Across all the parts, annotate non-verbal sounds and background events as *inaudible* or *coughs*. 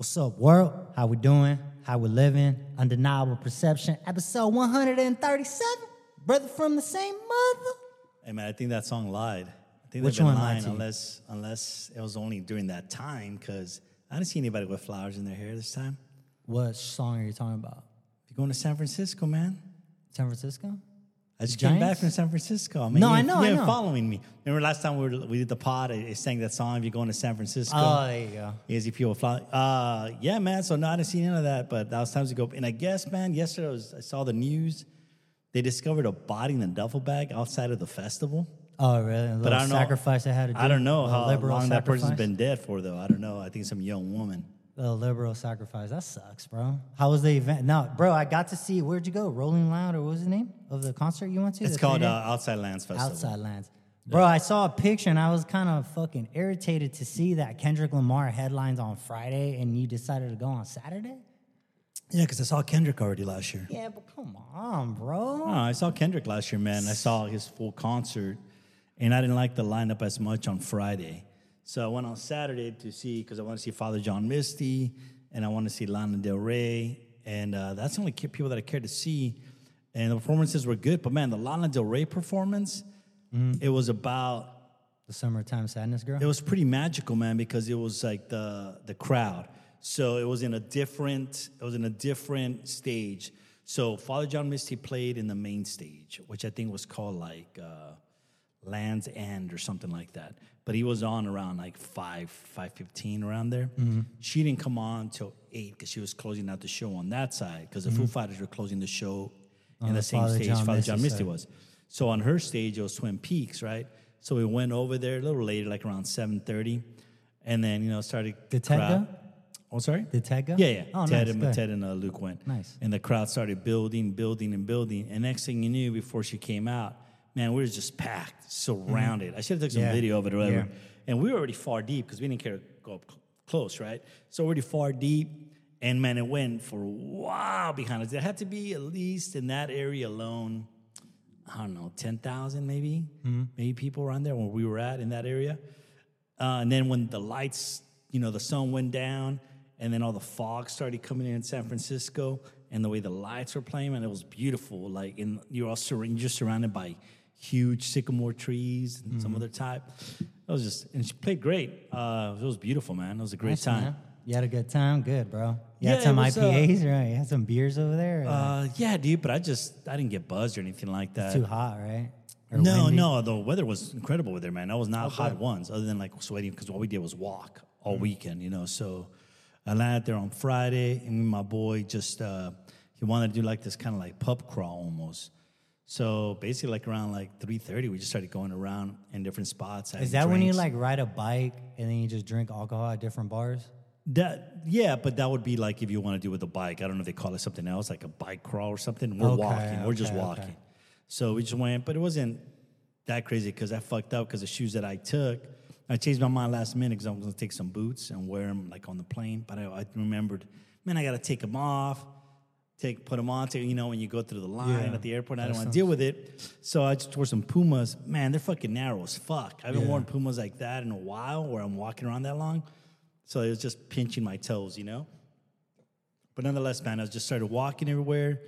What's up, world? How we doing? How we living? UndenEYEable Perception, episode 137. Brother from the same mother. Hey man, I think that song lied. I think Which they've been one lied lying to you? unless unless it was only during that time because I didn't see anybody with flowers in their hair this time. What song are you talking about? You're going to San Francisco, man. San Francisco? I just The came back from San Francisco. I mean, No, you, I know, You I know. following me. Remember last time we, were, we did the pod? I, I sang that song. If you're going to San Francisco, Oh, there you go. Easy people fly. Uh, yeah, man. So no, I didn't see none of that, but that was times ago. And I guess, man, yesterday I, was, I saw the news. They discovered a body in a duffel bag outside of the festival. Oh, really? A But I don't know. sacrifice I had to do. I don't know how long that person's been dead for, though. I don't know. I think some young woman. A liberal sacrifice. That sucks, bro. How was the event? No, bro, I got to see, where'd you go? Rolling Loud, or what was the name of the concert you went to? It's called uh, Outside Lands Festival. Outside Lands. Bro, I saw a picture and I was kind of fucking irritated to see that Kendrick Lamar headlines on Friday and you decided to go on Saturday? Yeah, because I saw Kendrick already last year. Yeah, but come on, bro. Oh, I saw Kendrick last year, man. I saw his full concert, and I didn't like the lineup as much on Friday. So I went on Saturday to see because I want to see Father John Misty, and I want to see Lana Del Rey, and uh, that's the only people that I care to see. And the performances were good, but man, the Lana Del Rey performance, it was about The summertime sadness girl? it was pretty magical, man, because it was like the the crowd. So it was in a different it was in a different stage. So Father John Misty played in the main stage, which I think was called like uh, Land's End or something like that. But he was on around like five five fifteen around there. She didn't come on till eight because she was closing out the show on that side because the Foo Fighters were closing the show in On the the same Father stage John Father Misty John Misty side. was. So on her stage, it was Twin Peaks, right? So we went over there a little later, like around seven thirty, and then you know started. the go? Oh, sorry. Did Ted go? Yeah, yeah. Oh, Ted nice, and. Ted and uh, Luke went. Nice. And the crowd started building, building, and building. And next thing you knew, before she came out, man, we were just packed, surrounded. I should have took some Mm-hmm. Yeah. video of it or whatever. Yeah. And we were already far deep because we didn't care to go up cl- close, right? So already far deep. And man, it went for a while behind us. There had to be at least in that area alone, I don't know, 10,000 maybe, Mm-hmm. maybe people around there where we were at in that area. Uh, and then when the lights, you know, the sun went down, and then all the fog started coming in in San Francisco, and the way the lights were playing, and it was beautiful. Like, in you're all sur- you're just surrounded by huge sycamore trees and Mm-hmm. some other type. It was just, and she played great. Uh, it was beautiful, man. It was a great Nice, time. man. You had a good time? Good, bro. You Yeah, had some was, uh, IPAs, right? You had some beers over there? Uh, yeah, dude, but I just I didn't get buzzed or anything like that. too hot, right? Or No, windy? no, the weather was incredible with there, man. I was not hot good. once, other than like sweating because all we did was walk all Mm. weekend, you know. So I landed there on Friday, and my boy just uh, he wanted to do like this kind of like pub crawl almost. So basically, like around like three thirty, we just started going around in different spots. Is that when you like ride a bike and then you just drink alcohol at different bars? that? Yeah, but that would be like if you want to do with a bike. I don't know if they call it something else, like a bike crawl or something. We're Okay, walking. We're just okay, okay. walking. So we just went, but it wasn't that crazy because I fucked up because the shoes that I took. I changed my mind last minute because I was gonna take some boots and wear them like on the plane. But I, I remembered, man, I gotta take them off, take put them on. To, you know, when you go through the line Yeah, at the airport, I don't want to deal with it. So I just wore some Pumas. Man, they're fucking narrow as fuck. I haven't Yeah. worn Pumas like that in a while, where I'm walking around that long. So it was just pinching my toes, you know. But nonetheless, man, I just started walking everywhere.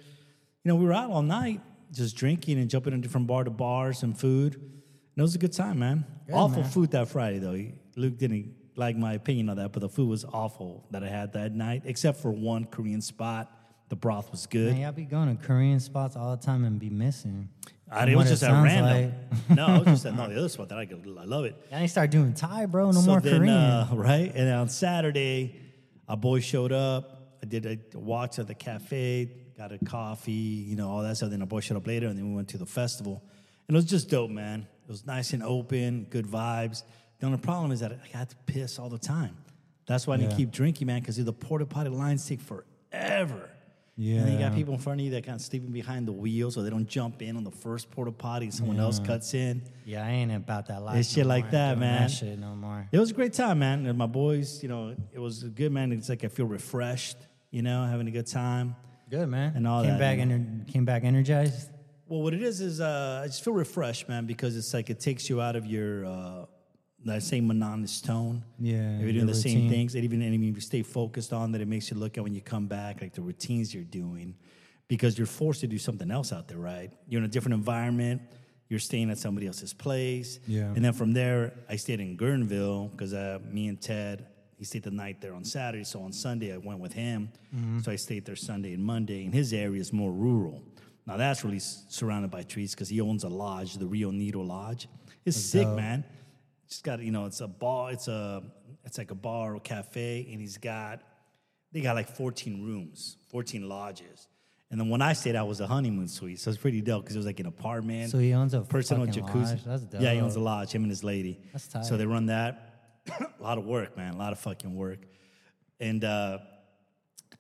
You know, we were out all night, just drinking and jumping in different bar to bar, some food. And it was a good time, man. Good, awful man. food that Friday, though. Luke didn't like my opinion on that, but the food was awful that I had that night, except for one Korean spot. The broth was good. Man, y'all be going to Korean spots all the time and be missing. I, it was just at random. like. *laughs* no, it was just at no, *laughs* the other spot that I, go- I love it. Y'all need start doing Thai, bro. No so more then, Korean. Uh, *laughs* right? And on Saturday, our boy showed up. I did a walk to the cafe, got a coffee, you know, all that stuff. Then our boy showed up later, and then we went to the festival. And it was just dope, man. It was nice and open, good vibes. The only problem is that I had to piss all the time. That's why I didn't keep drinking, man, because the porta potty lines take forever. And then you got people in front of you that kind of sleeping behind the wheel so they don't jump in on the first porta potty and someone else cuts in. yeah, I ain't about that life. It's shit no like more. that, man. That shit no more. It was a great time, man. And my boys, you know, it was good, man. It's like I feel refreshed, you know, having a good time. Good, man. And all came that, Back you know. ener- came back energized. Well, what it is is uh, I just feel refreshed, man, because it's like it takes you out of your uh, that same monotonous tone. Yeah, If you're doing the same things, and even and even if you stay focused on that, it makes you look at when you come back, like the routines you're doing, because you're forced to do something else out there, right? You're in a different environment. You're staying at somebody else's place. Yeah. And then from there, I stayed in Guerneville because uh, me and Ted, he stayed the night there on Saturday. So on Sunday, I went with him. Mm-hmm. So I stayed there Sunday and Monday. And his area is more rural. Now that's really surrounded by trees because he owns a lodge, the Rio Nido Lodge. It's sick, dope. man. Just got you know, it's a bar. It's a it's like a bar or cafe, and he's got they got like 14 rooms, 14 lodges. And then when I stayed, I was a honeymoon suite, so it's pretty dope because it was like an apartment. So he owns a personal jacuzzi. lodge? Yeah, he owns a lodge. Him and his lady. That's tight. So they run that. *coughs* a lot of work, man. A lot of fucking work. And uh,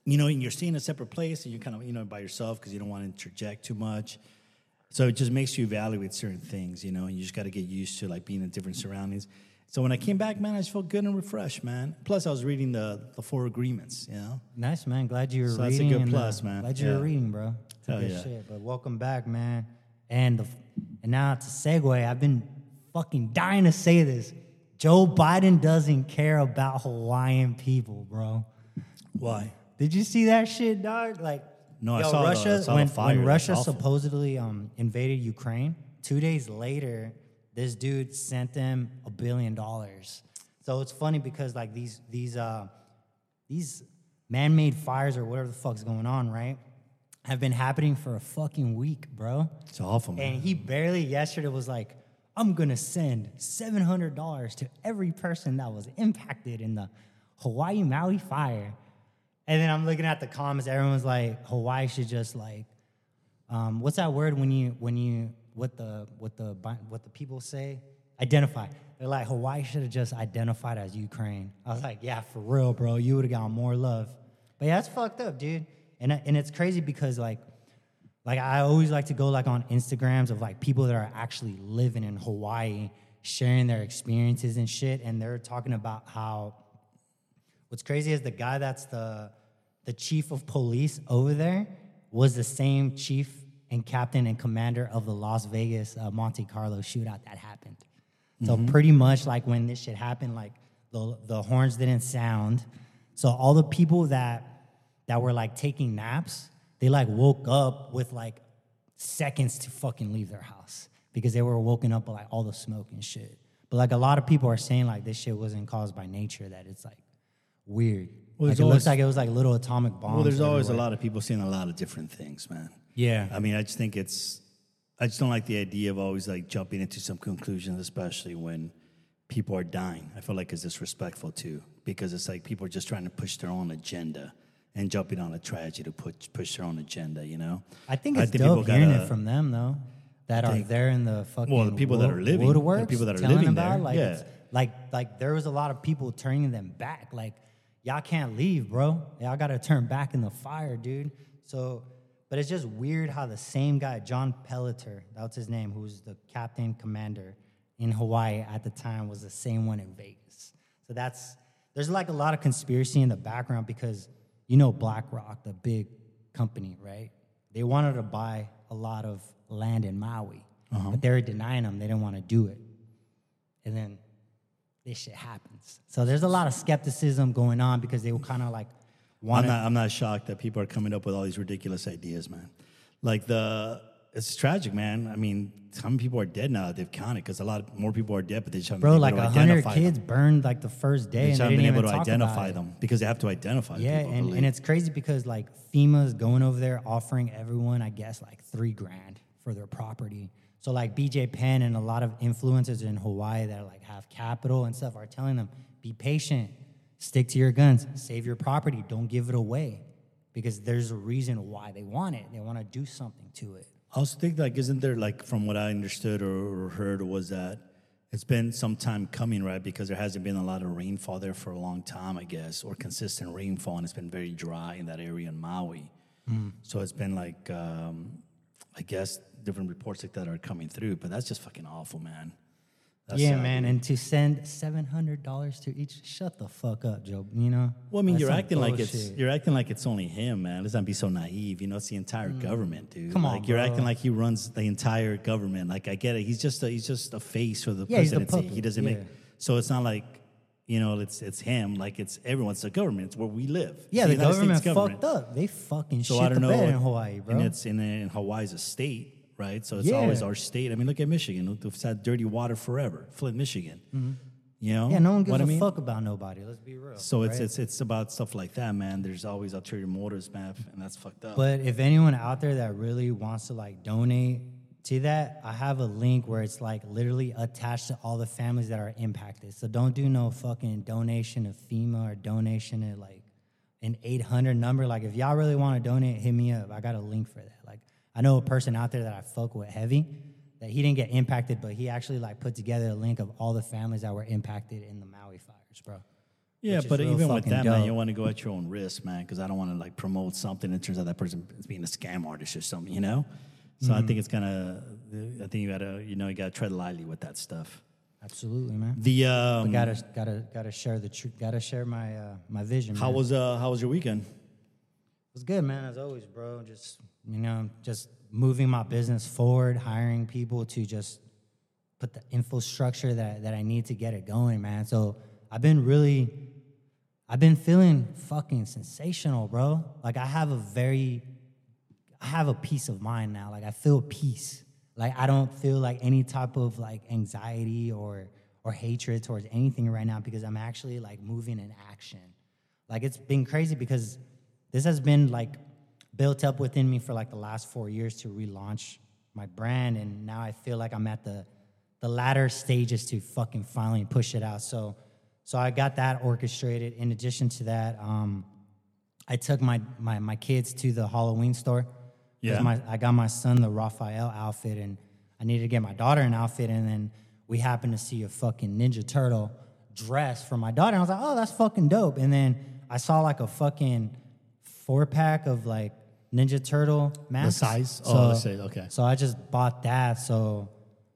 you know, and you're staying in a separate place, and you're kind of you know by yourself because you don't want to interject too much. So it just makes you evaluate certain things, you know, and you just got to get used to like being in different surroundings. So when I came back, man, I just felt good and refreshed, man. Plus, I was reading the the four agreements, you know. Nice, man. Glad you were So that's a good plus, uh, man. Glad you Yeah. were reading, bro. It's a Hell good yeah. shit. But welcome back, man. And the and now to segue, I've been fucking dying to say this. Joe Biden doesn't care about Hawaiian people, bro. Why? Did you see that shit, dog? Like, No, I yo, saw the- I Russia saw when, when Russia supposedly um, invaded Ukraine. Two days later, this dude sent them a billion dollars. So it's funny because like these these uh, these man-made fires or whatever the fuck's going on, right? Have been happening for a fucking week, bro. It's awful, man. And he barely yesterday was like, I'm gonna send seven hundred dollars to every person that was impacted in the Hawaii Maui fire. And then I'm looking at the comments, everyone's like, Hawaii should just like, um, what's that word when you when you what the what the what the people say? Identify. They're like Hawaii should have just identified as Ukraine. I was like, yeah, for real, bro. You would have got more love. But yeah, that's fucked up, dude. And and it's crazy because like like I always like to go like on Instagrams of like people that are actually living in Hawaii, sharing their experiences and shit, and they're talking about how what's crazy is the guy that's the the chief of police over there was the same chief and captain and commander of the Las Vegas uh, Monte Carlo shootout that happened. So pretty much like when this shit happened, like the the horns didn't sound. So all the people that that were like taking naps, they like woke up with like seconds to fucking leave their house because they were woken up by like all the smoke and shit. But like a lot of people are saying like this shit wasn't caused by nature, that it's like weird. Well, like it always- looks like it was like little atomic bombs. well, there's always a lot of people saying a lot of different things, man. Yeah. I mean, I just think it's, I just don't like the idea of always like jumping into some conclusions, especially when people are dying. I feel like it's disrespectful too, because it's like people are just trying to push their own agenda and jumping on a tragedy to push push their own agenda. You know, I think it's people dope hearing gotta- it from them though, that are think- there in the fucking Well, the people that are living, the people that are living about, there, like, yeah. like like there was a lot of people turning them back. Like y'all can't leave, bro. Y'all got to turn back in the fire, dude. So, but it's just weird how the same guy, John Pelletier, that's his name, who was the captain commander in Hawaii at the time, was the same one in Vegas. So that's there's like a lot of conspiracy in the background because you know BlackRock, the big company, right? They wanted to buy a lot of land in Maui, uh-huh. but they were denying them. They didn't want to do it. And then this shit happens. So there's a lot of skepticism going on because they were kind of like I'm not, I'm not shocked that people are coming up with all these ridiculous ideas, man. Like the, it's tragic, man. I mean, how many people are dead now that they've counted? Because a lot more people are dead, but they just haven't Bro, been like able to hundred identify kids them. burned like the first day, They just haven't been able to identify them because they have to identify Yeah, people. And, and it's crazy because like FEMA's going over there offering everyone, I guess, like three grand for their property. So like BJ Penn and a lot of influencers in Hawaii that like have capital and stuff are telling them, be patient, stick to your guns, save your property, don't give it away. Because there's a reason why they want it. They want to do something to it. I also think like isn't there like from what I understood or, or heard was that it's been some time coming, right? Because there hasn't been a lot of rainfall there for a long time, I guess, or consistent rainfall, and it's been very dry in that area in Maui. So it's been like, um, I guess, different reports like that are coming through. But that's just fucking awful, man. That's yeah, sad. man. And to send seven hundred dollars to each, shut the fuck up, Joe. You know. Well, I mean, That's you're acting like it's you're acting like it's only him, man. Let's not be so naive. You know, it's the entire government, dude. Mm. Come on, like you're bro. acting like he runs the entire government. Like I get it. He's just a, he's just a face for the Yeah, presidency. he doesn't make. So it's not like you know it's it's him. Like it's everyone. It's the government. It's where we live. Yeah, It's the United government States fucked up. They fucking So shit I don't the know. bed in Hawaii, bro. And it's in, in Hawaii's a state, right? So it's Yeah. always our state. I mean, look at Michigan. We've had dirty water forever. Flint, Michigan. Mm-hmm. You know? yeah, no one gives what a I mean? fuck about nobody. Let's be real. So it's it's it's about stuff like that, man. There's always ulterior motives, man, and that's fucked up. But if anyone out there that really wants to like donate to that, I have a link where it's like literally attached to all the families that are impacted. So don't do no fucking donation of FEMA or donation at like an 800 number. Like if y'all really want to donate, hit me up. I got a link for that. Like I know a person out there that I fuck with heavy that he didn't get impacted, but he actually like put together a link of all the families that were impacted in the Maui fires, bro. yeah, but even with that, man, you want to go at your own risk, man, because I don't want to like promote something. It turns out that person is being a scam artist or something, you know. So Mm-hmm. I think it's kind of, I think you gotta, you know, you gotta tread lightly with that stuff. Absolutely, man. The um, gotta gotta gotta share the truth. Gotta share my uh, my vision. how man. was uh how was your weekend? It was good, man. As always, bro. Just you know, just moving my business forward, hiring people to just put the infrastructure that that I need to get it going, man. So I've been really, I've been feeling fucking sensational, bro. Like I have a very, I have a peace of mind now. Like I feel peace. Like I don't feel like any type of like anxiety or or hatred towards anything right now because I'm actually like moving in action. Like it's been crazy because this has been like built up within me for like the last four years to relaunch my brand, and now I feel like I'm at the the latter stages to fucking finally push it out. So, so I got that orchestrated. In addition to that, um, I took my my my kids to the Halloween store. Yeah. My, I got my son the Raphael outfit, and I needed to get my daughter an outfit, and then we happened to see a fucking Ninja Turtle dress for my daughter. And I was like, oh, that's fucking dope. And then I saw like a fucking four pack of like Ninja Turtle masks. size? Oh, the size, okay. So I just bought that so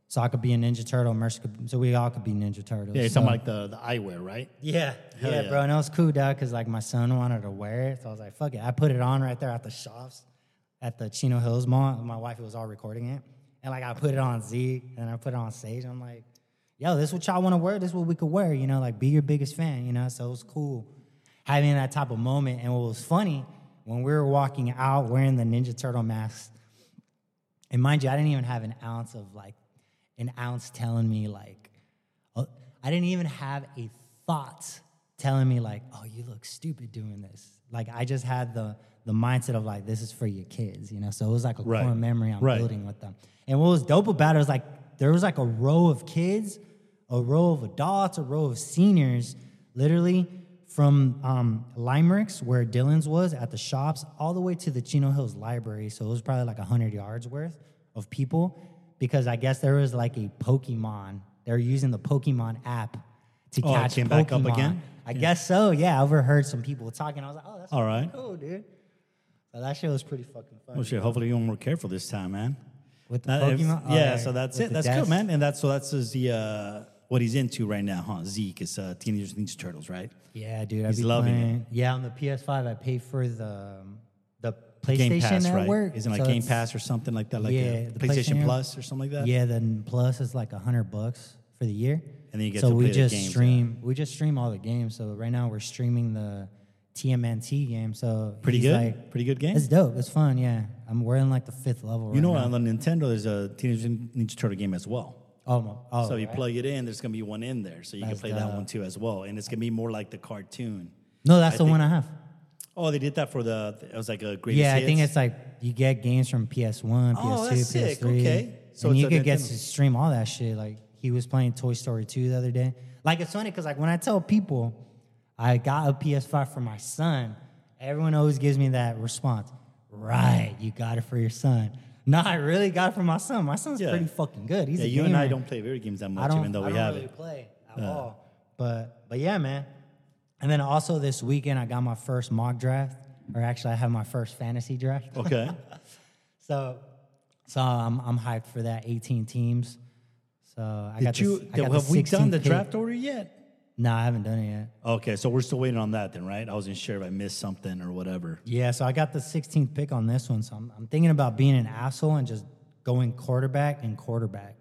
so I could be a Ninja Turtle, Mercy could, so we all could be Ninja Turtles. Yeah, you're so, talking like the the eyewear, right? yeah, yeah, yeah. bro. And it was cool, dog, because like my son wanted to wear it, so I was like, fuck it. I put it on right there at the shops at the Chino Hills Mall. My wife was all recording it, and like I put it on Z and I put it on stage. I'm like, yo, this is what y'all want to wear. This is what we could wear. You know, like be your biggest fan. You know, so it was cool having that type of moment. And what was funny when we were walking out wearing the Ninja Turtle masks. And mind you, I didn't even have an ounce of like an ounce telling me like, oh, I didn't even have a thought telling me like, oh, you look stupid doing this. Like I just had the the mindset of like, this is for your kids, you know. So it was like a Right. core memory I'm Right. building with them. And what was dope about it was like there was like a row of kids, a row of adults, a row of seniors, literally from um, Limericks, where Dylan's was at the shops, all the way to the Chino Hills Library. So it was probably like 100 yards worth of people because I guess there was like a Pokemon. They were using the Pokemon app to Oh, it catch came Pokemon. back up again? I guess so. Yeah, I overheard some people talking. I was like, oh, that's All right. cool, dude. So that shit was pretty fucking fun. Well, shit. Hopefully, you're more careful this time, man. With the Uh, if- Pokemon? Oh, yeah, so that's with it. the That's good, man. And that's so that's his, the uh, what he's into right now, huh? Zeke is uh, Teenage Ninja Turtles, right? Yeah, dude. I'd He's be loving it. playing, Yeah, on the PS5, I pay for the um, the PlayStation Game Pass, Network. right? Isn't it so like Game it's- Pass or something like that, like Yeah, a the PlayStation PlayStation- Plus or something like that? Yeah, then plus is like a hundred bucks for the year. And then you get so to we play the just games, stream. We just stream all the games. So right now we're streaming the TMNT game. So Pretty good. Like, Pretty good game. it's dope. It's fun. Yeah, I'm we're in like the fifth level. You right know, now. on the Nintendo, there's a Teenage Ninja Turtle game as well. Oh, oh, so you right. plug it in, there's gonna be one in there, so you That's can play that one too as well, and it's gonna be more like the cartoon. No, that's I the think- one I have. Oh, they did that for the. It was like a greatest. Yeah, I think it's like you get games from PS1, PS2, Oh, that's. PS3. Okay. So and you could get to stream all that shit. Like he was playing Toy Story 2 the other day. Like it's funny because like when I tell people I got a PS5 for my son, everyone always gives me that response. Right, you got it for your son. *laughs* No, I really got it for my son. My son's Yeah. pretty fucking good. He's Yeah, you and I don't play video games that much, even though I we don't have really it. play at all. But but yeah, man. And then also this weekend I got my first mock draft, or actually I have my first fantasy draft. *laughs* Okay. So so I'm I'm hyped for that. 18 teams. So I got Did you? the, I got have we done the pick. draft order yet? No, I haven't done it yet. Okay, so we're still waiting on that then, right? I wasn't sure if I missed something or whatever. Yeah, so I got the 16th pick on this one. So I'm, I'm thinking about being an asshole and just going quarterback and quarterback.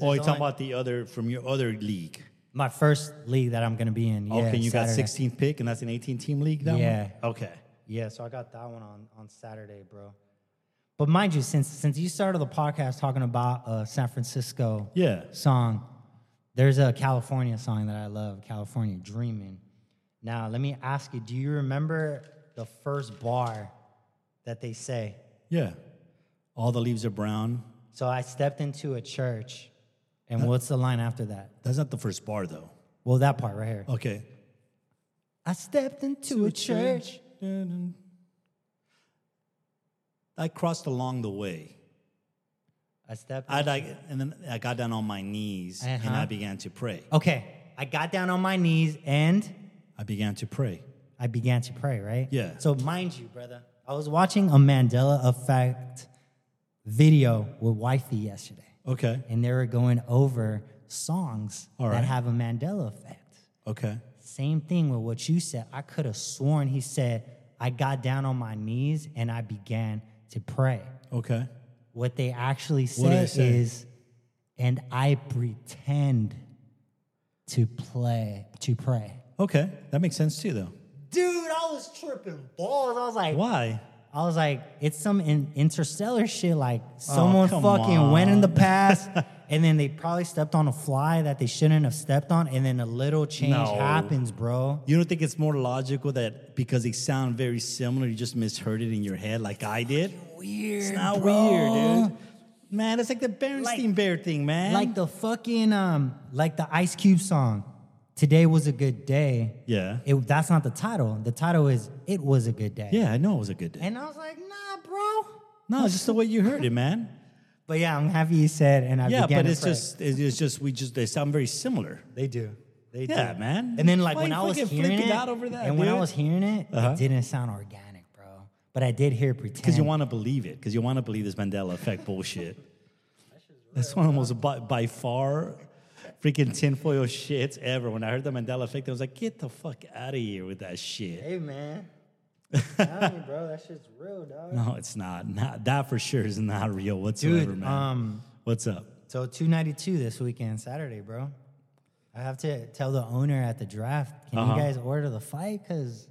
Oh, you're talking about the other from your other league. My first league that I'm gonna be in. Yeah, okay, you Saturday. got 16th pick, and that's an 18 team league. That Yeah. One? Okay. Yeah, so I got that one on on Saturday, bro. But mind you, since since you started the podcast talking about uh, San Francisco Yeah. song, there's a California song that I love, California Dreaming. Now, let me ask you, do you remember the first bar that they say? Yeah. All the leaves are brown. So I stepped into a church, and what's the line after that? That's not the first bar, though. Well, that part right here. Okay. I stepped into a church. I crossed along the way. I stepped. I like, and then I got down on my knees and Uh-huh. I began to pray. Okay, I got down on my knees and I began to pray. I began to pray, right? Yeah. So mind you, brother, I was watching a Mandela Effect video with wifey yesterday, Okay. and they were going over songs that have a Mandela effect. Okay. Same thing with what you said. I could have sworn he said, I got down on my knees and I began to pray. Okay. What they actually did say? is, and I pretend to play, to pray. Okay. That makes sense too, though. Dude, I was tripping balls. I was like, Why? I was like, it's some in, interstellar shit. Like oh, someone come fucking went in the past, *laughs* and then they probably stepped on a fly that they shouldn't have stepped on, and then a little change No. happens, bro. You don't think it's more logical that because they sound very similar, you just misheard it in your head like I did? Weird. It's not bro. weird, dude. Man, it's like the Bernstein Bear thing, man. Like the fucking um, like the Ice Cube song. Today was a good day. yeah. It, that's not the title. The title is "It Was a Good Day." Yeah, I know it was a good day. And I was like, nah, bro. No, it's just the way you heard it, man. *laughs* But yeah, I'm happy you said, and I Yeah, but it's just it's it's just we just they sound very similar. they do. They Yeah, do. man. And then like Why when I was hearing flipping it, out over that, and when I was hearing it, Uh-huh. it didn't sound organic. But I did hear pretend. Because you want to believe it. Because you want to believe this Mandela effect bullshit. That's one of the most by, by far freaking tinfoil shits ever. When I heard the Mandela effect, I was like, get the fuck out of here with that shit. Hey man, *laughs* Tell me, bro, that shit's real, dog. No, it's not. Not that for sure is not real whatsoever, Dude, man. um, What's up? so 292 this weekend, Saturday, bro. I have to tell the owner at the draft, can Uh-huh. you guys order the fight? Because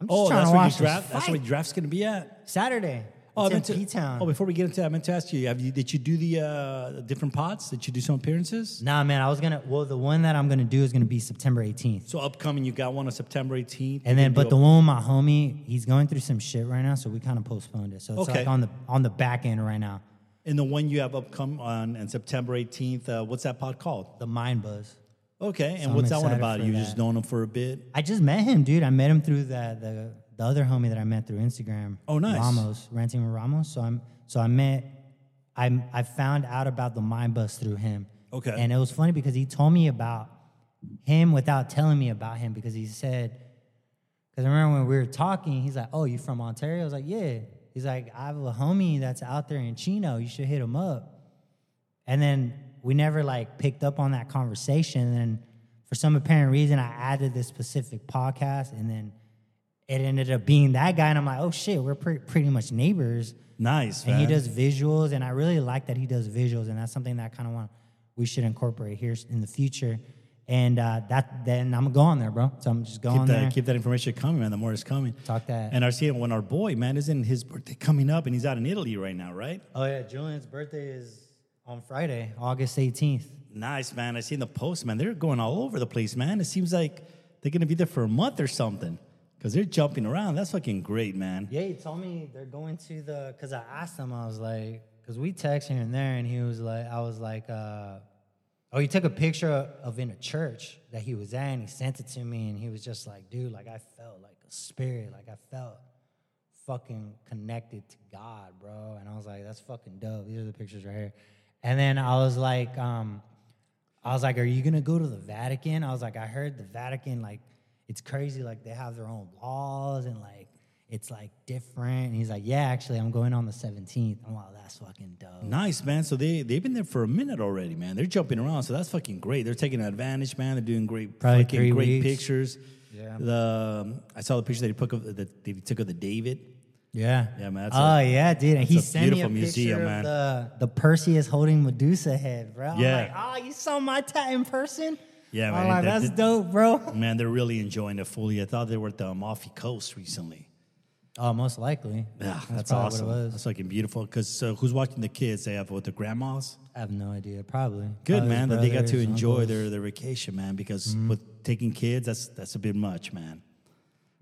I'm just Oh, trying that's to where watch draft. this That's fight. where your draft's gonna be at. Saturday. Oh, I it's meant to- P-Town. Oh, before we get into that, I meant to ask you: Have you did you do the uh, different pots? Did you do some appearances? Nah, man, I was gonna. Well, the one that I'm gonna do is gonna be September 18th. So upcoming, you got one on September 18th. And then, but do the a- one with my homie, he's going through some shit right now, so we kind of postponed it. So it's Okay. like on the on the back end right now. and the one you have upcoming on, on September 18th. Uh, what's that pot called? The Mind Buzz. Okay, and I'm what's that one about? You that. just known him for a bit. I just met him, dude. I met him through the the, the other homie that I met through Instagram. Oh, nice. Ramos, renting with Ramos. So I'm so I met. I I found out about the Mind Bus through him. Okay. And it was funny because he told me about him without telling me about him because he said. Because I remember when we were talking, he's like, "Oh, you from Ontario?" I was like, "Yeah." He's like, "I have a homie that's out there in Chino. You should hit him up." And then we never like picked up on that conversation. And for some apparent reason, I added this specific podcast, and then it ended up being that guy. And I'm like, oh shit, we're pre- pretty much neighbors. Nice, And he does visuals, and I really like that he does visuals, and that's something that I kind of want we should incorporate here in the future. And uh, that then I'm going there, bro. So I'm just going Keep that, there. keep that information coming, man. The more it's coming. Talk that. And our seeing when our boy, man, isn't his birthday coming up, and he's out in Italy right now, right? oh yeah, Julian's birthday is on Friday, August 18th. Nice, man. I seen the post, man. They're going all over the place, man. It seems like they're gonna be there for a month or something, because they're jumping around. That's fucking great, man. Yeah, he told me they're going to the. Cause I asked him, I was like, cause we text here and there, and he was like, I was like, uh, oh, he took a picture of in a church that he was at, and he sent it to me, and he was just like, dude, like I felt like a spirit, like I felt fucking connected to God, bro. And I was like, that's fucking dope. These are the pictures right here. And then I was like, um, I was like, are you gonna go to the Vatican? I was like, I heard the Vatican, like, it's crazy, like they have their own laws and like it's like different. And he's like, Yeah, actually, I'm going on the 17th. I'm like, that's fucking dope. Nice, man. So they they've been there for a minute already, man. They're jumping around, so that's fucking great. They're taking advantage, man. They're doing great, Probably fucking great weeks. pictures. Yeah. The um, I saw the picture that he took of that he took of the David. Yeah. Yeah, man, oh a- yeah, dude. And he that's sent me a beautiful picture museum, of man. the the Perseus holding Medusa head, bro. I'm Yeah. like, oh, you saw my tat in person? Yeah, I'm man. like, that's that- dope, bro. Man, they're really enjoying it fully. I thought they were at the Amalfi Coast recently. Oh, most likely. Yeah, that's, probably awesome. What it was. That's fucking beautiful. Because so who's watching the kids? They have with the grandmas. I have no idea. Probably. Good Probably man that they got to enjoy uncles. their, their vacation, man. Because Mm-hmm. with taking kids, that's that's a bit much, man.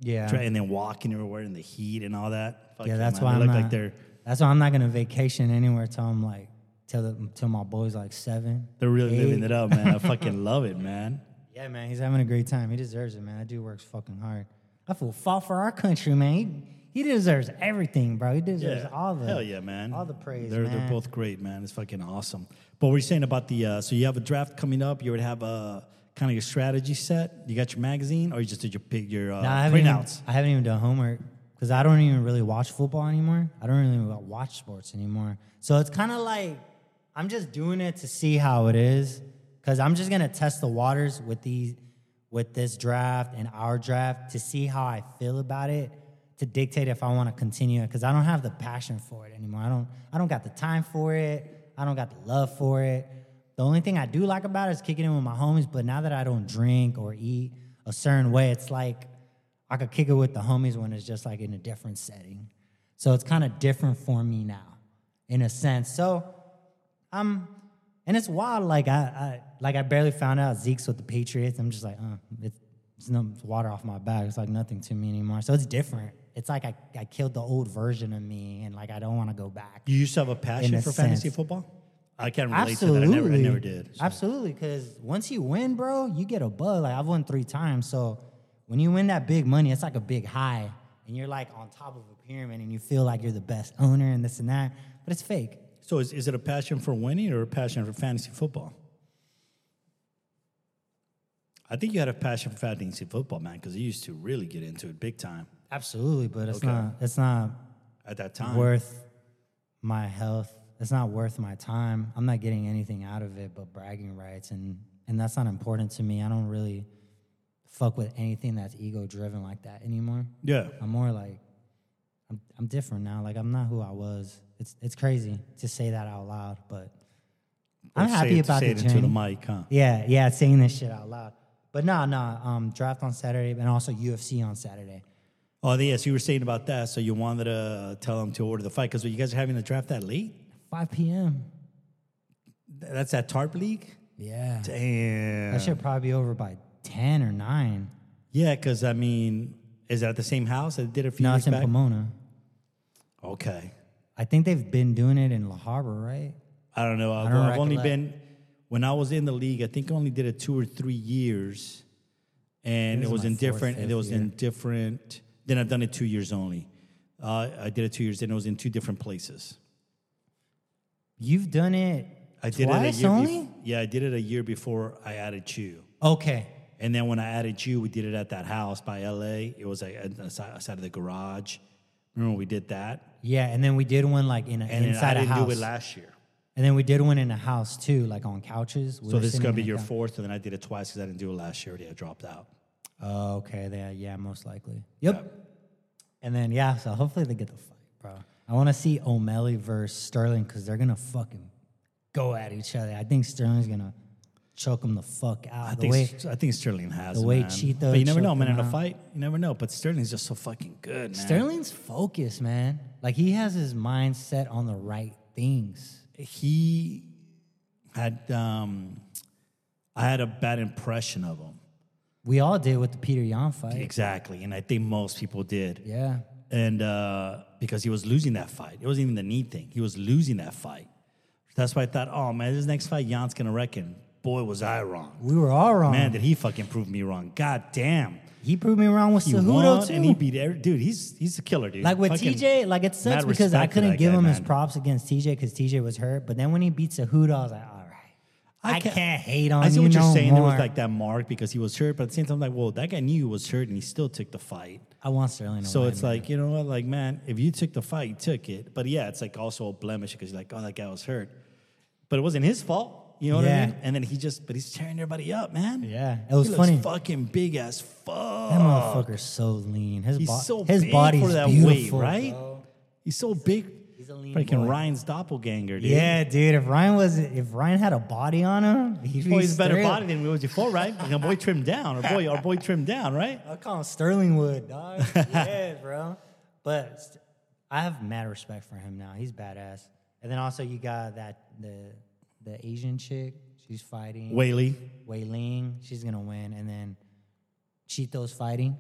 Yeah. Try- And then walking everywhere in the heat and all that. Fuck yeah, that's man. why They I'm look not. like they're that's why I'm not gonna vacation anywhere till I'm like till the, till my boy's like seven. they're really living it up, man. I *laughs* fucking love it, man. Yeah, man, he's having a great time. He deserves it, man. That dude works fucking hard. I feel fought for our country, man. He, he deserves everything, bro. He deserves Yeah, all the hell yeah, man. all the praise, They're they're both great, man. It's fucking awesome. But what were you saying about the? Uh, so you have a draft coming up. You already have a kind of your strategy set. You got your magazine, or you just did your pick your uh, Nah, I haven't, even. I haven't even done homework because I don't even really watch football anymore. I don't really watch sports anymore. So it's kind of like I'm just doing it to see how it is because I'm just gonna test the waters with these with this draft and our draft to see how I feel about it to dictate if I want to continue it because I don't have the passion for it anymore. I don't I don't got the time for it. I don't got the love for it. The only thing I do like about it is kicking it with my homies. But now that I don't drink or eat a certain way, it's like I could kick it with the homies when it's just like in a different setting. So it's kind of different for me now, in a sense. So I'm, and it's wild. Like I, I like I barely found out Zeke's with the Patriots. I'm just like, uh, it's, it's no it's water off my back. It's like nothing to me anymore. So it's different. It's like I, I killed the old version of me, and like I don't want to go back. You used to have a passion for fantasy football. I can't relate Absolutely. to that. I never, I never did. so. Absolutely, because once you win, bro, you get a bug. Like I've won three times, so when you win that big money, it's like a big high, and you're like on top of a pyramid, and you feel like you're the best owner and this and that, but it's fake. So is, is it a passion for winning or a passion for fantasy football? I think you had a passion for fantasy football, man, because you used to really get into it big time Absolutely, but it's Okay. not. It's not at that time. worth my health. It's not worth my time. I'm not getting anything out of it but bragging rights, and and that's not important to me. I don't really fuck with anything that's ego driven like that anymore. Yeah. I'm more like I'm I'm different now. Like I'm not who I was. It's it's crazy to say that out loud, but I'm happy it- about say the it into the mic, huh? Yeah, yeah, saying this shit out loud. But no, no, um, draft on Saturday and also UFC on Saturday. Oh, yes, you were saying about that. So you wanted to tell them to order the fight because you guys are having the draft that late. 5 p.m. That's at Tarp League. Yeah. Damn. That should probably be over by 10 or 9. Yeah, because I mean, is that at the same house that did it a few No, years it's in back? Pomona. Okay. I think they've been doing it in La Habra, right? I don't know. I've, don't I've only been when I was in the league. I think I only did it two or three years, and it was in fourth, different. And it was in different. Then I've done it two years only. Uh, I did it two years. Then it was in two different places. You've done it I did twice it a year. only? bef- yeah, I did it a year before I added you. Okay. And then when I added you, we did it at that house by LA. It was like outside of the garage. Remember when we did that? Yeah, and then we did one like in a, And inside I a didn't house. do it last year. and then we did one in a house too, like on couches. We So this is gonna be your cou- fourth, and then I did it twice because I didn't do it last year. Already, I dropped out. Oh, okay. Yeah, yeah, most likely. Yep. And then yeah, so hopefully they get the fight, bro. I want to see O'Malley versus Sterling because they're gonna fucking go at each other. I think Sterling's gonna choke him the fuck out. I the think way I think Sterling has the him, way man. Chito But you never know, man. In a fight, you never know. But Sterling's just so fucking good, man. Sterling's focused, man. Like he has his mind set on the right things. he had. um I had a bad impression of him. We all did with the Petr Yan fight. Exactly, and I think most people did. Yeah. and uh, because he was losing that fight. It wasn't even the knee thing. He was losing that fight. That's why I thought, oh man, this next fight, Yan's gonna reckon. Boy, was I wrong. We were all wrong. Man, did he fucking prove me wrong? God damn. he proved me wrong with He Cejudo too. and he beat every dude. He's he's a killer, dude. Like with Fucking TJ, like it sucks because I couldn't give guy, him his props against TJ because TJ was hurt. But then when he beat Cejudo, I was like, right, I, can't- can't, hate on I see what you're no saying. more. There was like that mark because he was hurt, but at the same time, like, well, that guy knew he was hurt and he still took the fight. I want Sterling to So it's like, you know what, like, man, if you took the fight, you took it. But yeah, it's like also a blemish because you're like, oh, that guy was hurt. But it wasn't his fault. You know what I mean? And then he just, but he's tearing everybody up, man. Yeah, it was he funny. Fucking big as fuck. that motherfucker's so lean. His, He's bo- so his big body's for that beautiful, weight, right? bro. He's so big. He's He's a lean Freaking boy. Ryan's doppelganger, dude. Yeah, dude. If Ryan was, if Ryan had a body on him, he'd be Boy, he's a better body than we was before, right? Like our boy trimmed down. Our boy, our boy trimmed down, right? *laughs* I call him Sterling Wood, dog. *laughs* yeah, bro. But I have mad respect for him now. He's badass. And then also you got that the the Asian chick. She's fighting. Weili. Wei Ling. She's gonna win. And then Chito's fighting.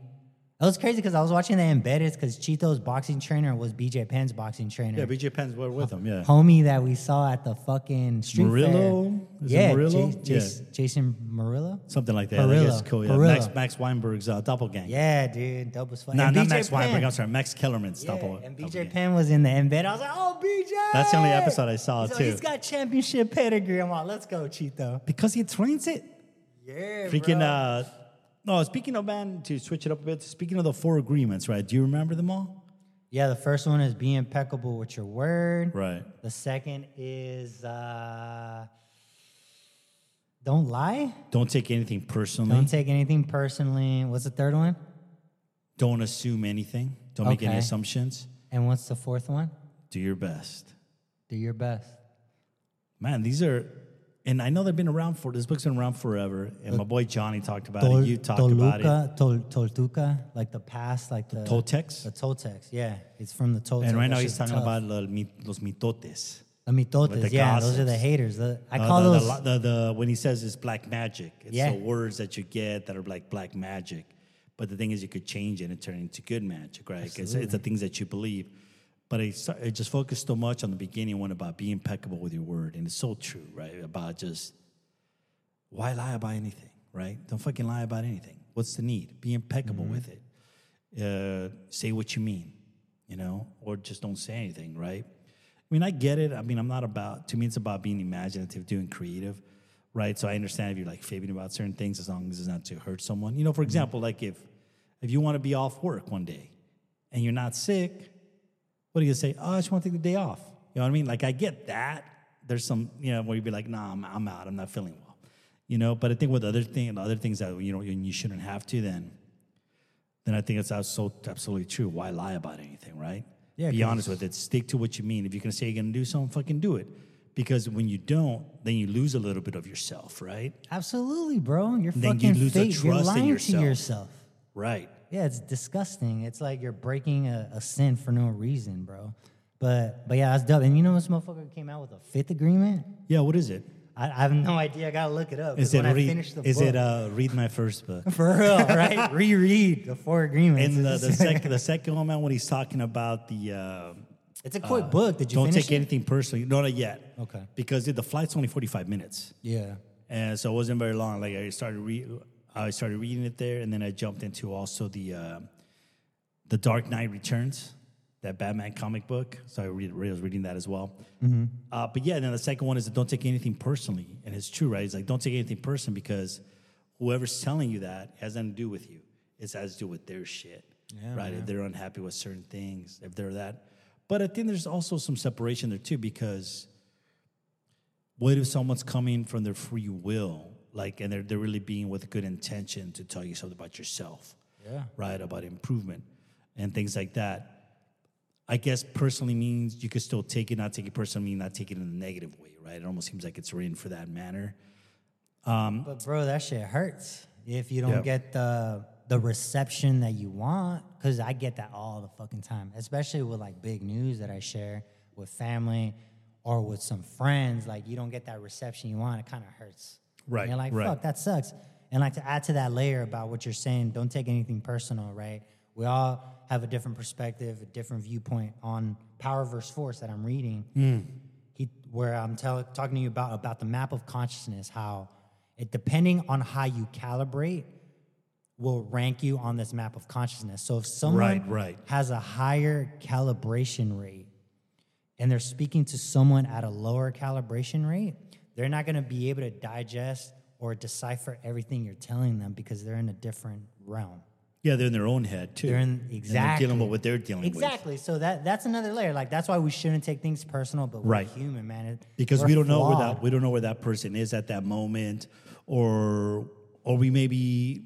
It was crazy because I was watching the embedded because Chito's boxing trainer was BJ Penn's boxing trainer. Yeah, BJ Penn's were with him. Yeah. Homie that we saw at the fucking street Murillo? fair. Is it yeah, Murillo? Ja- Jas- Jason Murillo. Something like that. Parillo. guess cool. Yeah. Max, Max Weinberg's uh, doppelganger. Yeah, dude, dope fuck. Nah, not Max Weinberg. Penn. I'm sorry, Max Kellerman's Yeah, doppel- and BJ. Penn was in the embed. I was like, oh, BJ. That's the only episode I saw, He's like, too. He's got championship pedigree. I'm like, let's go, Cheeto. Because he trains it. Yeah, Freaking, bro. uh, no, speaking of, man, to switch it up a bit, speaking of the four agreements, right? Do you remember them all? yeah, the first one is be impeccable with your word. Right. The second is uh, don't lie. Don't take anything personally. Don't take anything personally. What's the third one? Don't assume anything. Don't make any assumptions. And what's the fourth one? Do your best. Do your best. Man, these are, and I know they've been around for, this book's been around forever. And my boy Johnny talked about Tol- it. You talked about it. Toluca, Tol- Toltuca, like the past, like the Toltecs. The Toltecs, yeah, it's from the Toltecs. And right now he's talking tough. about los, mi- los mitotes. the mitotes. the yeah, those are the haters. The, I Uh, call the, those. the, the, the- when he says it's black magic, it's Yeah. the words that you get that are like black magic. But the thing is, you could change it and turn it into good magic, right? It's, it's the things that you believe. But it, start- it just focused so much on the beginning one about being impeccable with your word, and it's so true, right? About just why lie about anything, right? Don't fucking lie about anything. What's the need? Be impeccable Mm-hmm. with it. Uh, say what you mean, you know, or just don't say anything, right? I mean, I get it. I mean, I'm not about. To me, it's about being imaginative, doing creative, right? So I understand if you're like fibbing about certain things, as long as it's not to hurt someone. You know, for example, like if if you want to be off work one day and you're not sick, what do you say? Oh, I just want to take the day off. You know what I mean? Like I get that. There's some, you know, where you'd be like, Nah, I'm, I'm out. I'm not feeling well. You know, but I think with other thing, other things that you know you shouldn't have to, then then I think it's so absolutely true. Why lie about anything, right? Yeah, Be honest with it. Stick to what you mean. If you're gonna say you're gonna do something, fucking do it. Because when you don't, then you lose a little bit of yourself, right? Absolutely, bro. You're Then you fucking lose the fake. You're trust in lying yourself. to yourself. Right. Yeah, it's disgusting. It's like you're breaking a, a sin for no reason, bro. But but yeah, that's dope. And you know this motherfucker came out with a fifth agreement? Yeah. What is it? I, I have no idea. I gotta look it up. Is it when I read? finish the Is book, it uh, read my first book? *laughs* for real, right? *laughs* Reread the four agreements. And the, the *laughs* second the second one, man, when he's talking about the uh, it's a quick book. Did you don't take it? anything personally. No, not yet. Okay. Because the flight's only forty five minutes. Yeah. and so it wasn't very long. Like I started re- I started reading it there, and then I jumped into also the uh, the Dark Knight Returns, that Batman comic book. So I, read, I was reading that as well. Uh, but yeah, and then the second one is that don't take anything personally, and it's true, right? It's like don't take anything personally because whoever's telling you that has nothing to do with you. It has to do with their shit, Yeah, right? If they're unhappy with certain things, if they're that. But I think there's also some separation there too because what if someone's coming from their free will, like, and they're, they're really being with good intention to tell you something about yourself, Yeah. right? About improvement and things like that. I guess personally means you could still take it, not take it personally, mean not take it in a negative way, right? It almost seems like it's written for that manner. Um, but bro, that shit hurts if you don't get the the reception that you want. Cause I get that all the fucking time, especially with like big news that I share with family or with some friends. Like you don't get that reception you want, it kind of hurts. Right, And you're like, right. fuck, that sucks. And like to add to that layer about what you're saying, don't take anything personal, right? We all have a different perspective, a different viewpoint on power versus force that I'm reading. Hmm. He, where I'm tell, talking to you about about the map of consciousness, how it depending on how you calibrate will rank you on this map of consciousness. So if someone Right, right. has a higher calibration rate and they're speaking to someone at a lower calibration rate, they're not going to be able to digest or decipher everything you're telling them because they're in a different realm. Yeah, they're in their own head too. They're in exactly they're dealing with what they're dealing with. exactly. So that that's another layer. Like that's why we shouldn't take things personal, but Right. we're human, man. It- because we're don't know where that we don't know where that person is at that moment, or or we may be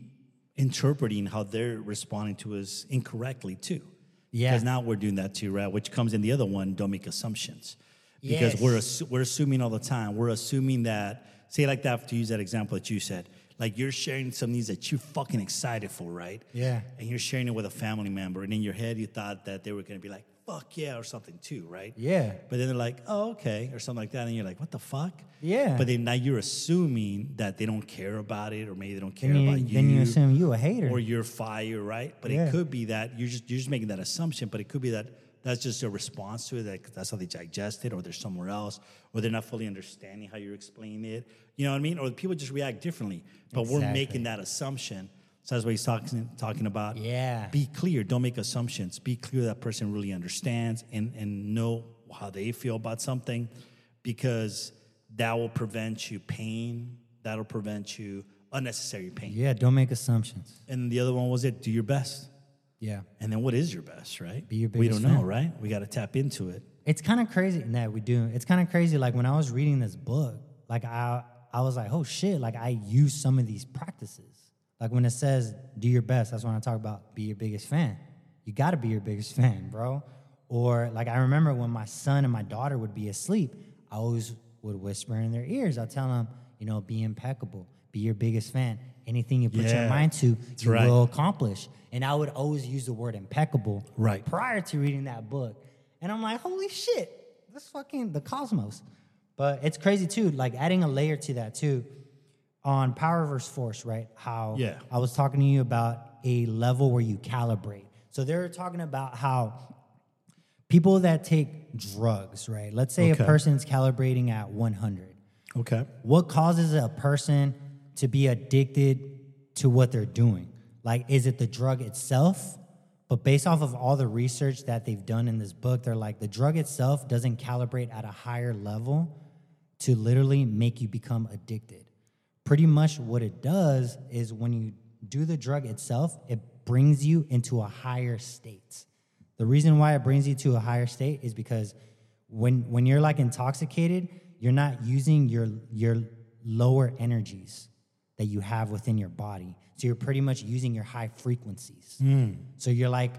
interpreting how they're responding to us incorrectly too. Yeah. Because now we're doing that too, right? Which comes in the other one, don't make assumptions. Because Yes. we're assu- we're assuming all the time. We're assuming that, say like that, to use that example that you said, like you're sharing some news that you're fucking excited for, right? Yeah. And you're sharing it with a family member, and in your head you thought that they were gonna be like, fuck yeah, or something too, right? Yeah. But then they're like, oh, okay, or something like that. And you're like, what the fuck? Yeah. But then now you're assuming that they don't care about it, or maybe they don't care Then you, about you. then you assume you a hater. or you're fire, right? But Yeah. it could be that you're just you're just making that assumption, but it could be that that's just a response to it. That that's how they digest it, or they're somewhere else, or they're not fully understanding how you're explaining it. You know what I mean? Or people just react differently. But we're making that assumption. So that's what he's talking talking about. Yeah. Be clear. Don't make assumptions. Be clear that person really understands and and know how they feel about something, because that will prevent you pain. That'll prevent you unnecessary pain. yeah, don't make assumptions. And the other one was it, do your best. Yeah. And then what is your best, right? Be your biggest. we don't know, right? We got to tap into it. It's kind of crazy. No, we do. It's kind of crazy. Like when I was reading this book, like I, I was like, oh shit, like I use some of these practices. Like when it says do your best, that's when I talk about be your biggest fan. You got to be your biggest fan, bro. Or like I remember when my son and my daughter would be asleep, I always would whisper in their ears. I'll tell them, you know, be impeccable, be your biggest fan. Anything you put Yeah, your mind to, you right. will accomplish. And I would always use the word impeccable Right. prior to reading that book. And I'm like, holy shit, this fucking the cosmos. But it's crazy too, like adding a layer to that too. On power versus force, right? How Yeah. I was talking to you about a level where you calibrate. So they're talking about how people that take drugs, right? Let's say Okay. a person's calibrating at 100 Okay. what causes a person to be addicted to what they're doing? Like, is it the drug itself? But based off of all the research that they've done in this book, they're like, the drug itself doesn't calibrate at a higher level to literally make you become addicted. Pretty much what it does is when you do the drug itself, it brings you into a higher state. The reason why it brings you to a higher state is because when when you're like intoxicated, you're not using your your lower energies that you have within your body. So you're pretty much using your high frequencies. Hmm. So you're like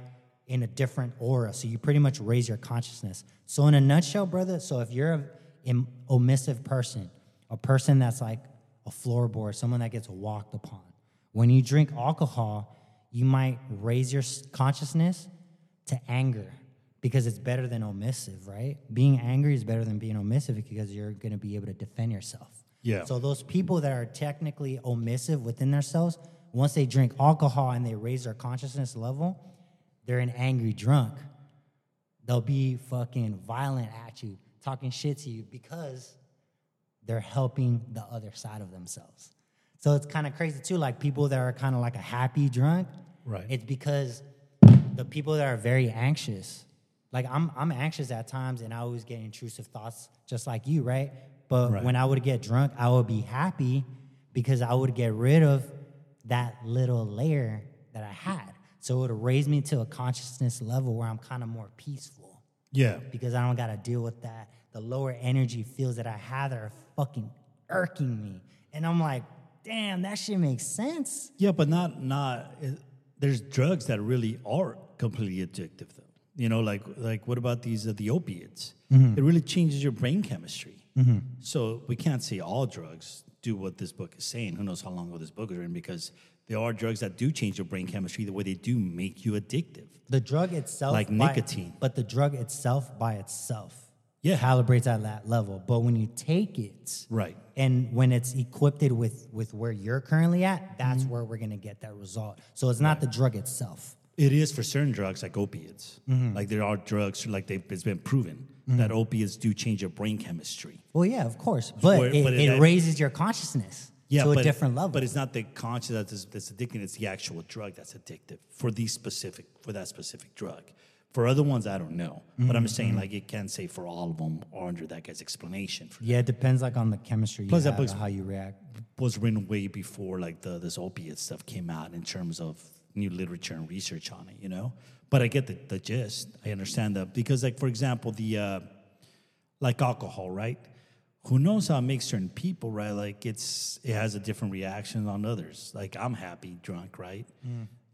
in a different aura. So you pretty much raise your consciousness. So in a nutshell, brother, so if you're a an omissive person, a person that's like a floorboard, someone that gets walked upon, when you drink alcohol, you might raise your consciousness to anger because it's better than omissive, right? Being angry is better than being omissive because you're going to be able to defend yourself. Yeah. So those people that are technically omissive within themselves, once they drink alcohol and they raise their consciousness level, they're an angry drunk. They'll be fucking violent at you, talking shit to you because they're helping the other side of themselves. So it's kind of crazy too. Like people that are kind of like a happy drunk, Right. It's because the people that are very anxious, like I'm, I'm anxious at times, and I always get intrusive thoughts, just like you, right? But Right. when I would get drunk, I would be happy because I would get rid of that little layer that I had. So it would raise me to a consciousness level where I'm kind of more peaceful Yeah. because I don't got to deal with that. The lower energy feels that I have that are fucking irking me. And I'm like, damn, that shit makes sense. Yeah, but not not. It, there's drugs that really are completely addictive, though. You know, like like what about these uh, the opiates? Mm-hmm. It really changes your brain chemistry. So we can't say all drugs do what this book is saying. Who knows how long ago this book was written? Because there are drugs that do change your brain chemistry the way they do make you addictive. The drug itself, Like by- nicotine. but the drug itself by itself, Yeah. calibrates at that level. But when you take it, Right. and when it's equipped with with where you're currently at, Mm-hmm. that's where we're gonna get that result. So it's not the drug itself. It is for certain drugs like opiates. Mm-hmm. Like there are drugs like they've, it's been proven that opiates do change your brain chemistry. Well, yeah, of course, but, Or- it, but it it- raises your consciousness yeah, to a but, different level. But it's not the conscious that's, that's addicting; it's the actual drug that's addictive for these specific for that specific drug. For other ones, I don't know, but I'm just Mm-hmm. saying like it can't say for all of them or under that guy's explanation. For yeah, it depends like on the chemistry you Plus, that have, how you react. was written way before like the this opiate stuff came out in terms of new literature and research on it, you know. But I get the, the gist. I understand that because, like for example, the uh, like alcohol, right? Who knows how it makes certain people, right? Like it's it has a different reaction on others. Like I'm happy drunk, right?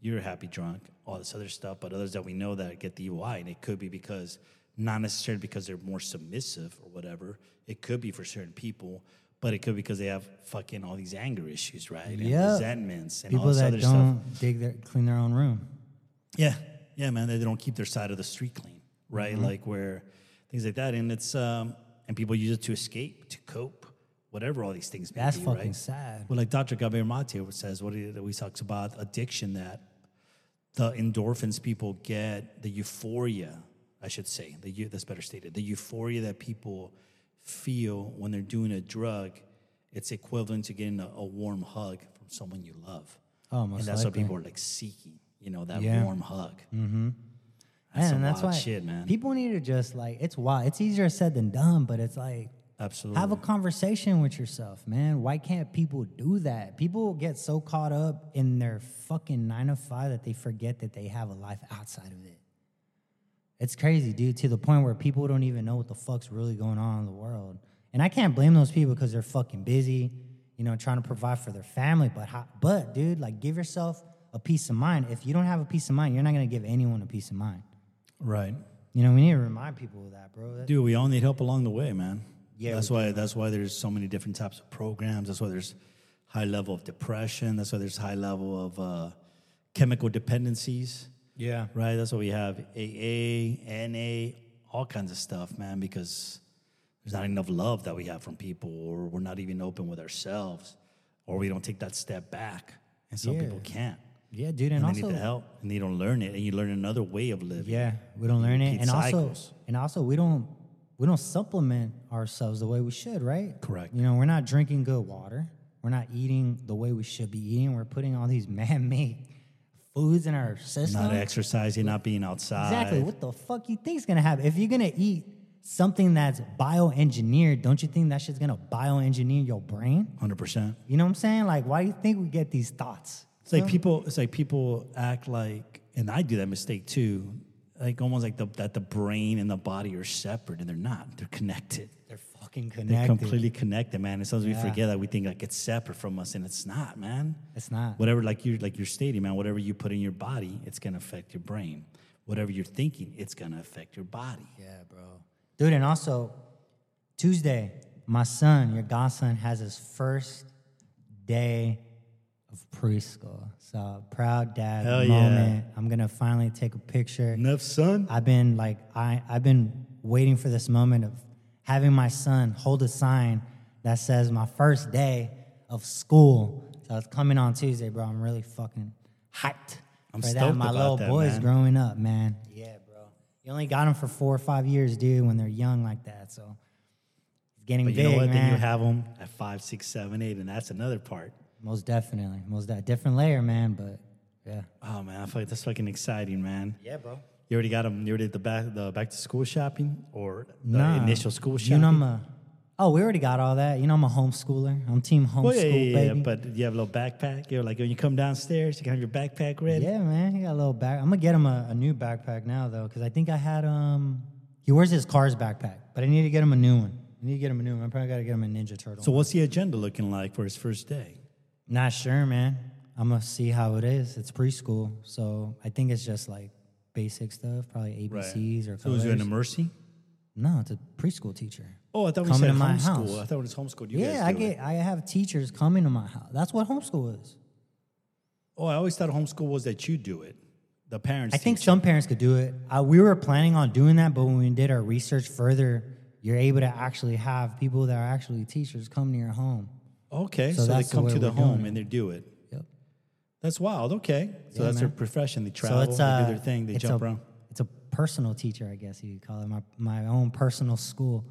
you're happy drunk, all this other stuff. But others that we know that get DUI, and it could be because not necessarily because they're more submissive or whatever. It could be for certain people, but it could be because they have fucking all these anger issues, right? And Yep. resentments and all People this that other don't stuff. dig their clean their own room. Yeah, yeah, man. They don't keep their side of the street clean, right? Mm-hmm. Like where things like that, and it's um, and people use it to escape, to cope, whatever all these things. May That's be, fucking right? sad. Well, like Dr. Gabor Mate says, what he always talks about addiction, that the endorphins people get, the euphoria, I should say, the that's better stated, the euphoria that people feel when they're doing a drug, it's equivalent to getting a, a warm hug from someone you love. Oh, and that's likely. what people are like seeking, you know, that Yeah. warm hug. Mm-hmm. That's and that's why shit, man. people need to just like it's wild. It's easier said than done, but it's like Absolutely. have a conversation with yourself, man. Why can't people do that? People get so caught up in their fucking nine to five that they forget that they have a life outside of it. It's crazy, dude, to the point where people don't even know what the fuck's really going on in the world. And I can't blame those people because they're fucking busy, you know, trying to provide for their family. But how, but dude, like, give yourself a peace of mind. If you don't have a peace of mind, you're not gonna give anyone a peace of mind. right. You know, we need to remind people of that, bro. That- Dude, we all need help along the way, man. Yeah, that's why. That's why there's so many different types of programs. That's why there's high level of depression. That's why there's high level of uh, chemical dependencies. Yeah. Right. That's what we have AA, NA, all kinds of stuff, man. Because there's not enough love that we have from people, or we're not even open with ourselves, or we don't take that step back, and some Yeah. people can't. Yeah, dude, And and, they also need the help, and they don't learn it, and you learn another way of living. Yeah, we don't learn it, and also, and also, we don't we don't supplement ourselves the way we should, right? Correct. You know, we're not drinking good water. We're not eating the way we should be eating. We're putting all these *laughs* man-made foods in our system. Not exercising, not being outside. exactly. What the fuck you think's gonna happen if you're gonna eat something that's bioengineered? Don't you think that shit's gonna bioengineer your brain? Hundred percent. You know what I'm saying? Like, why do you think we get these thoughts? It's like people. It's like people act like, and I do that mistake too. Like almost like the, that the brain and the body are separate, and they're not. They're connected. They're fucking They're connected. completely connected, man. And sometimes we forget that we think like it's separate from us, and it's not, man. It's not. Whatever, like you, like you're stating, man. Whatever you put in your body, it's gonna affect your brain. Whatever you're thinking, it's gonna affect your body. Yeah, bro. Dude, and also Tuesday, my son, your godson, has his first day of preschool. So proud dad Hell yeah. moment. I'm gonna finally take a picture. Enough, son. I've been like I I've been waiting for this moment of having my son hold a sign that says my first day of school. So it's coming on Tuesday, bro. I'm really fucking hyped I'm for that. My little that, boy's man. growing up, man. Yeah, bro. You only got them for four or five years, dude, when they're young like that. So it's getting But you big, know what? man. Then you have them at five, six, seven, eight, and that's another part. Most definitely, most that different layer, man. But yeah, Oh man, I feel like that's fucking exciting, man. yeah, bro. You already got them. You already did the back the back to school shopping or the Nah. initial school shopping. You know, I'm a. Oh, we already got all that. You know, I'm a homeschooler. I'm team homeschool, well, yeah, yeah, yeah, baby. But you have a little backpack. You're like when you come downstairs, you can have your backpack ready. Yeah, man, he got a little back. I'm gonna get him a, a new backpack now though, because I think I had um. He wears his car's backpack, but I need to get him a new one. I need to get him a new one. I probably gotta get him a Ninja Turtle. So what's the agenda looking like for his first day? Not sure, man. I'm gonna see how it is. It's preschool, so I think it's just like basic stuff, probably ABCs or So colors. it a mercy? no, it's a preschool teacher. Oh, I thought we Coming said to my homeschool. house. I thought it was homeschool. You yeah, I get. It. I have teachers coming to my house. That's what homeschool is. Oh, I always thought homeschool was that you do it. The parents. I think some parents could do it. Uh, we were planning on doing that, but when we did our research further, you're able to actually have people that are actually teachers come to your home. Okay, So so, they the come way to the home and they do it. That's wild. Okay, so Yeah, that's their profession. They travel. so it's they do their thing. They jump a, around. It's a personal teacher, I guess you could call it. My my own personal school.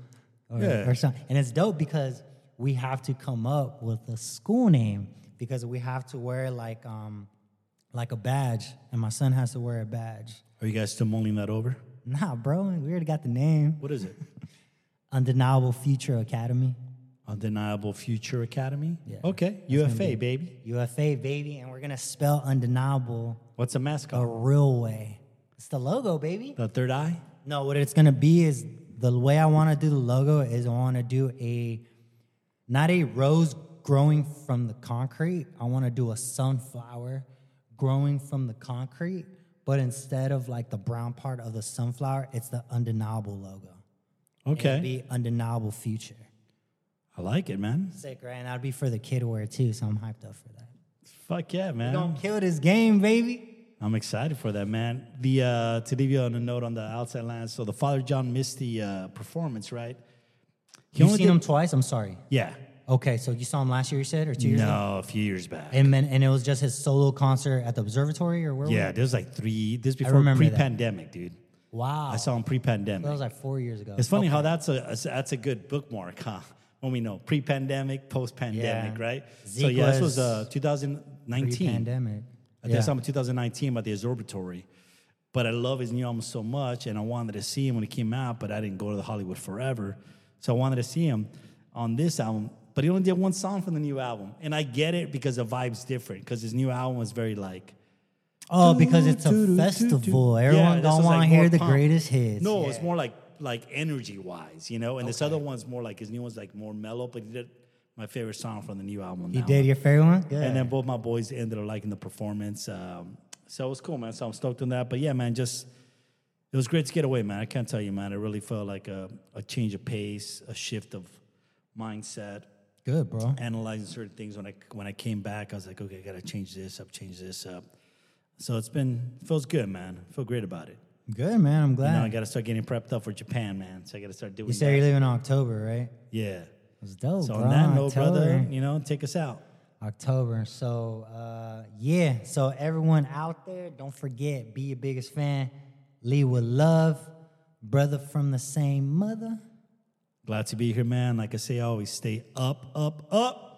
Or, Yeah. or something. And it's dope because we have to come up with a school name because we have to wear like um like a badge, and my son has to wear a badge. Are you guys still mulling that over? Nah, bro, we already got the name. What is it? *laughs* Undeniable Future Academy. Undeniable Future Academy. Yeah. Okay, UFA baby. UFA, baby, and we're gonna spell undeniable What's a mascot? A real way. It's the logo, baby. The third eye. No, what it's gonna be is the way I want to do the logo is I want to do a not a rose growing from the concrete. I want to do a sunflower growing from the concrete, but instead of like the brown part of the sunflower, it's the undeniable logo. Okay. be undeniable future. I like it, man. Sick, right? And that'd be for the kid wear too, so I'm hyped up for that. Fuck yeah, man. Don't kill this game, baby. I'm excited for that, man. The uh, to leave you on a note on the outside lands. So the Father John Misty uh, performance, right? He You've only seen did- him twice? I'm sorry. Yeah. Okay, so you saw him last year, you said, or two years ago? No, a few years back. And, then- and it was just his solo concert at the observatory, or where? was yeah, it? there's like three. This before pre-pandemic, dude. Wow. I saw him pre-pandemic. That was like four years ago. It's funny Okay. how that's a that's a good bookmark, huh? When we know pre-pandemic, post-pandemic, Yeah. right? so Zeke yeah, this was uh, 2019. Pre-pandemic. I guess Yeah. I'm in 2019 at the Observatory. But I love his new album so much, and I wanted to see him when he came out, but I didn't go to the Hollywood forever. So I wanted to see him on this album. But he only did one song from the new album. And I get it because the vibe's different, because his new album was very like Oh, because it's a festival. Everyone Yeah, gonna want to like, hear the greatest hits. No, Yeah. it's more like like energy wise, you know. And this other one's more like his new one's like more mellow. But he did my favorite song from the new album. He did your favorite one? Good. And then both my boys ended up liking the performance. Um, so it was cool, man. So I'm stoked on that. But yeah, man, just it was great to get away, man. I can't tell you, man. It really felt like a, a change of pace, a shift of mindset, Good, bro. analyzing certain things. When I when I came back, I was like, okay, I gotta change this up, change this up. So it's been feels good, man. I feel great about it. Good, man. I'm You glad. know, I gotta start getting prepped up for Japan, man. So I gotta start doing you said you're leaving in October, right? yeah. It's dope, So bro. on that note, brother, you know, take us out. October. So uh, yeah. So everyone out there, don't forget, be your biggest fan. Lead with love. Brother from the same mother. Glad to be here, man. Like I say, always stay up, up, up.